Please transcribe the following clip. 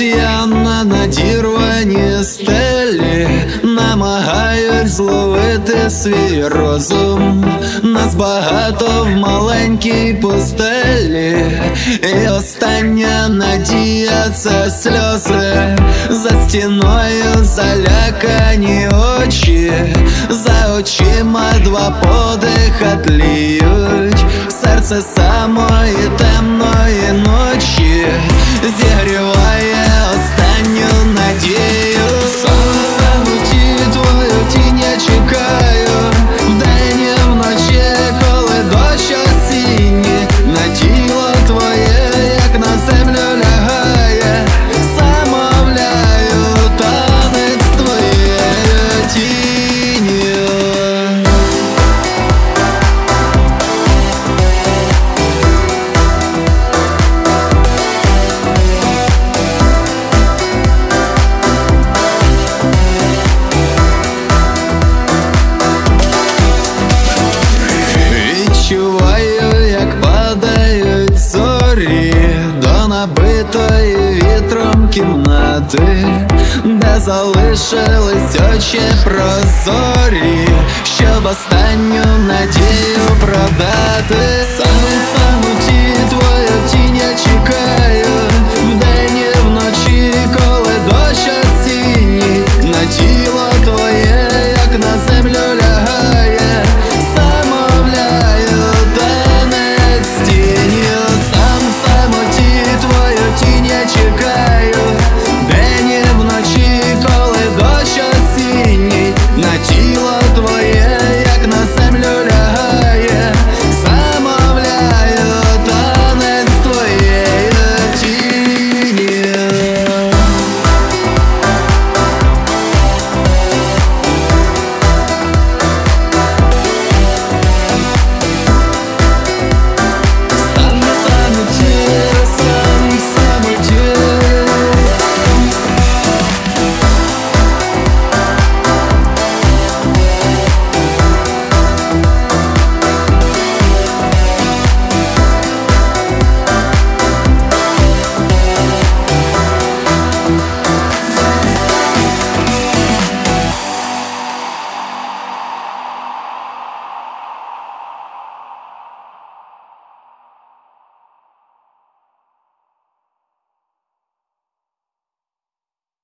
Я на надірвані стелі намагають зловити свій розум. Нас багато в маленькій постелі, і остання надія це сльози, за стіною залякані очі, за очима два подиха тліють, серце само і те. Відчуваю, як падають зорі до набитої вітром кімнати, де залишились очі прозорі, щоб останню надію продати.